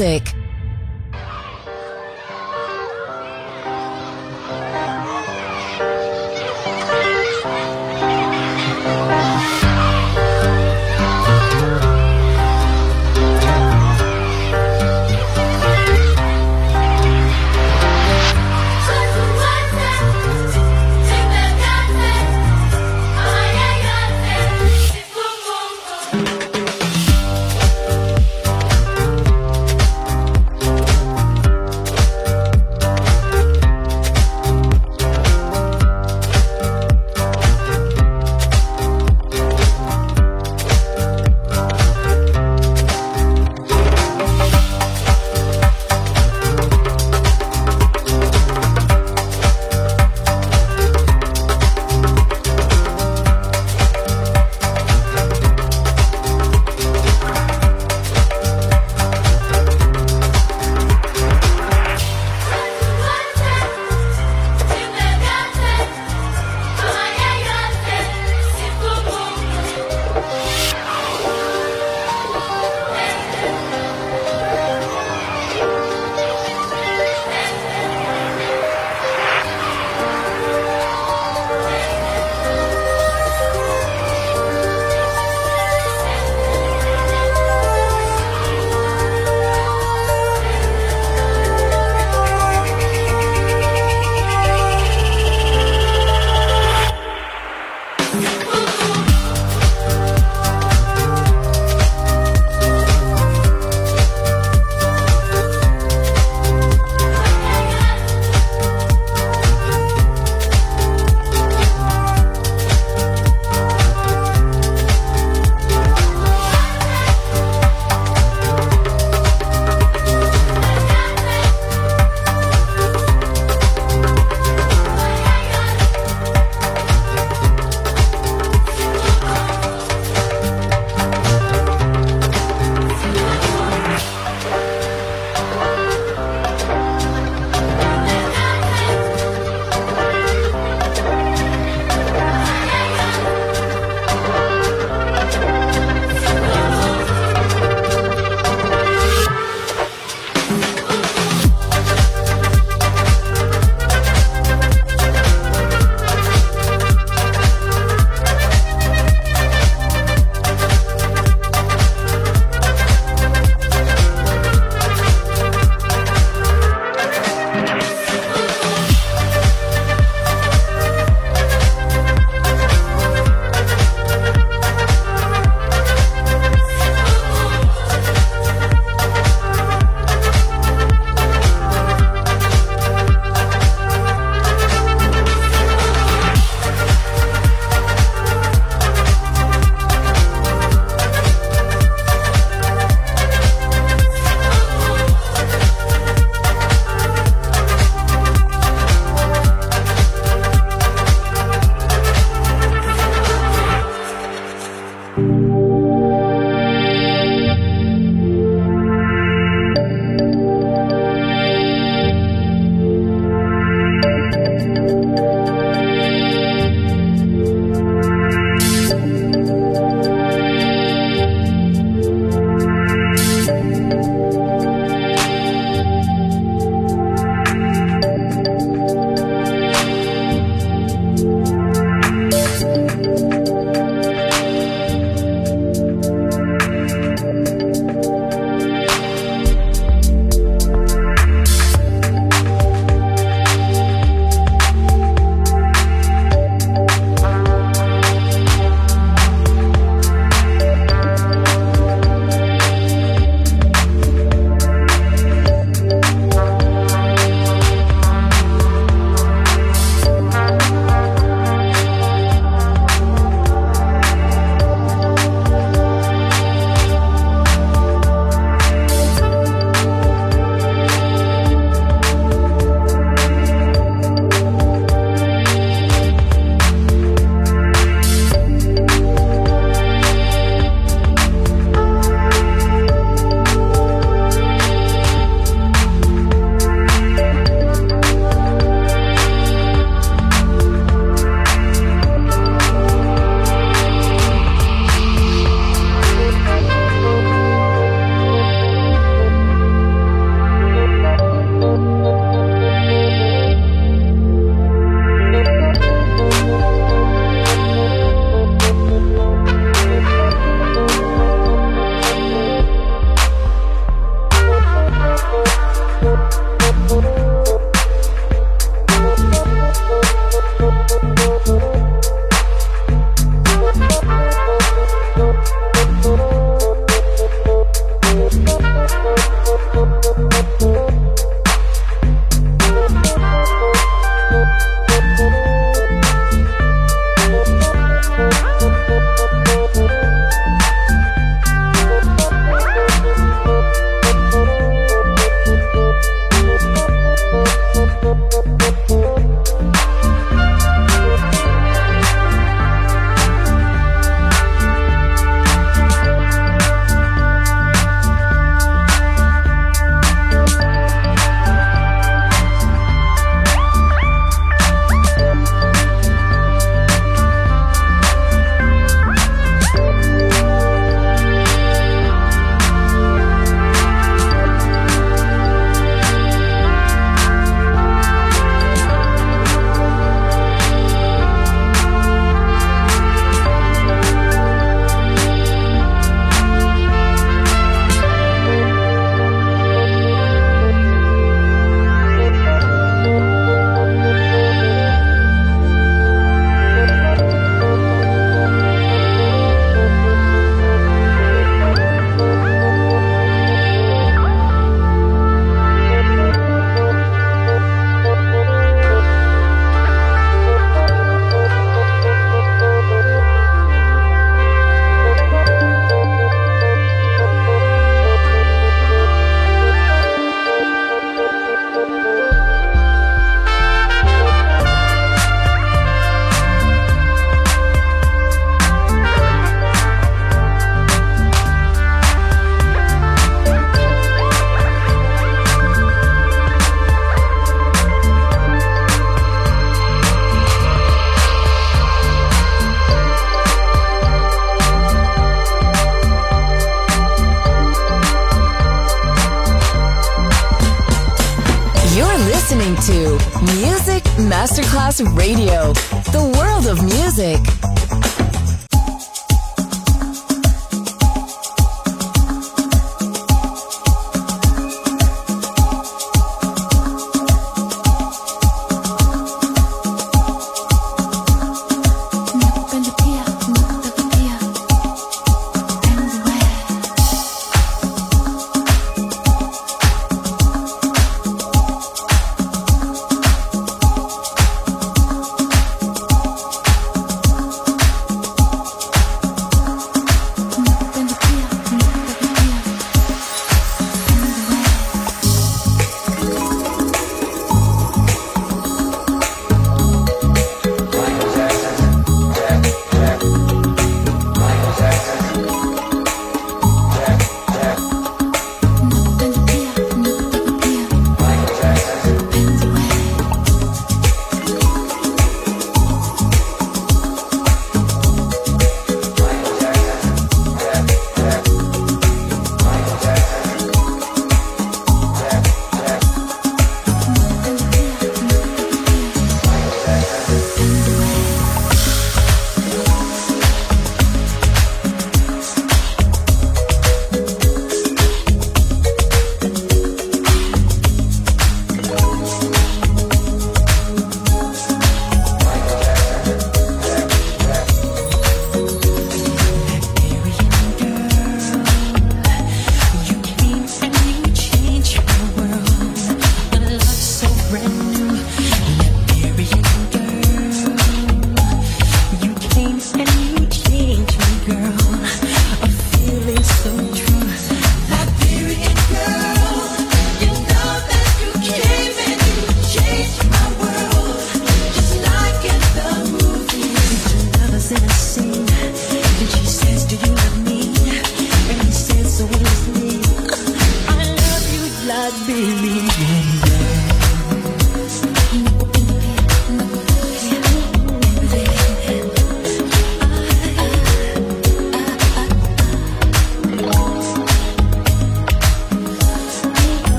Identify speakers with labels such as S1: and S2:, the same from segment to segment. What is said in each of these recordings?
S1: Music.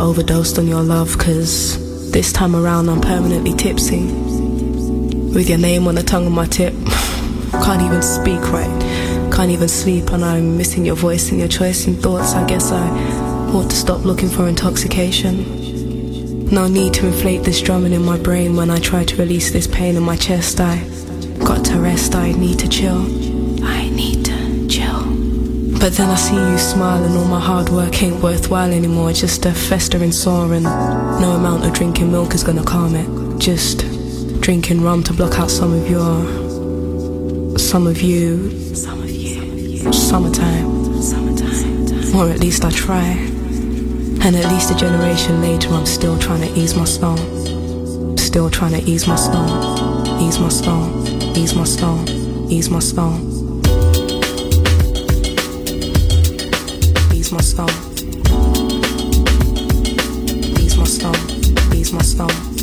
S2: Overdosed on your love, cause this time around I'm permanently tipsy. With your name on the tongue of my tip. Can't even speak right. Can't even sleep, and I'm missing your voice and your choice and thoughts. I guess I ought to stop looking for intoxication. No need to inflate this drumming in my brain when I try to release this pain in my chest. I got to rest, I need to chill. But then I see you smile and all my hard work ain't worthwhile anymore. Just a festering sore and no amount of drinking milk is gonna calm it. Just drinking rum to block out some of your, some of you, some of you, summertime, summertime. Or at least I try. And at least a generation later, I'm still trying to ease my stone. Still trying to ease my stone, ease my stone, ease my stone, ease my stone. my stone. Ease my stone. Ease my stone.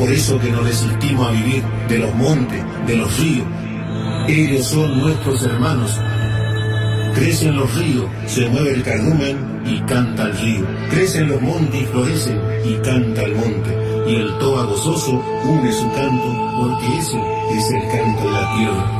S3: Por eso que nos resistimos a vivir de los montes, de los ríos. Ellos son nuestros hermanos. Crecen los ríos, se mueve el cardumen y canta el río. Crecen los montes y florecen y canta el monte. Y el toa gozoso une su canto porque ese es el canto de la tierra.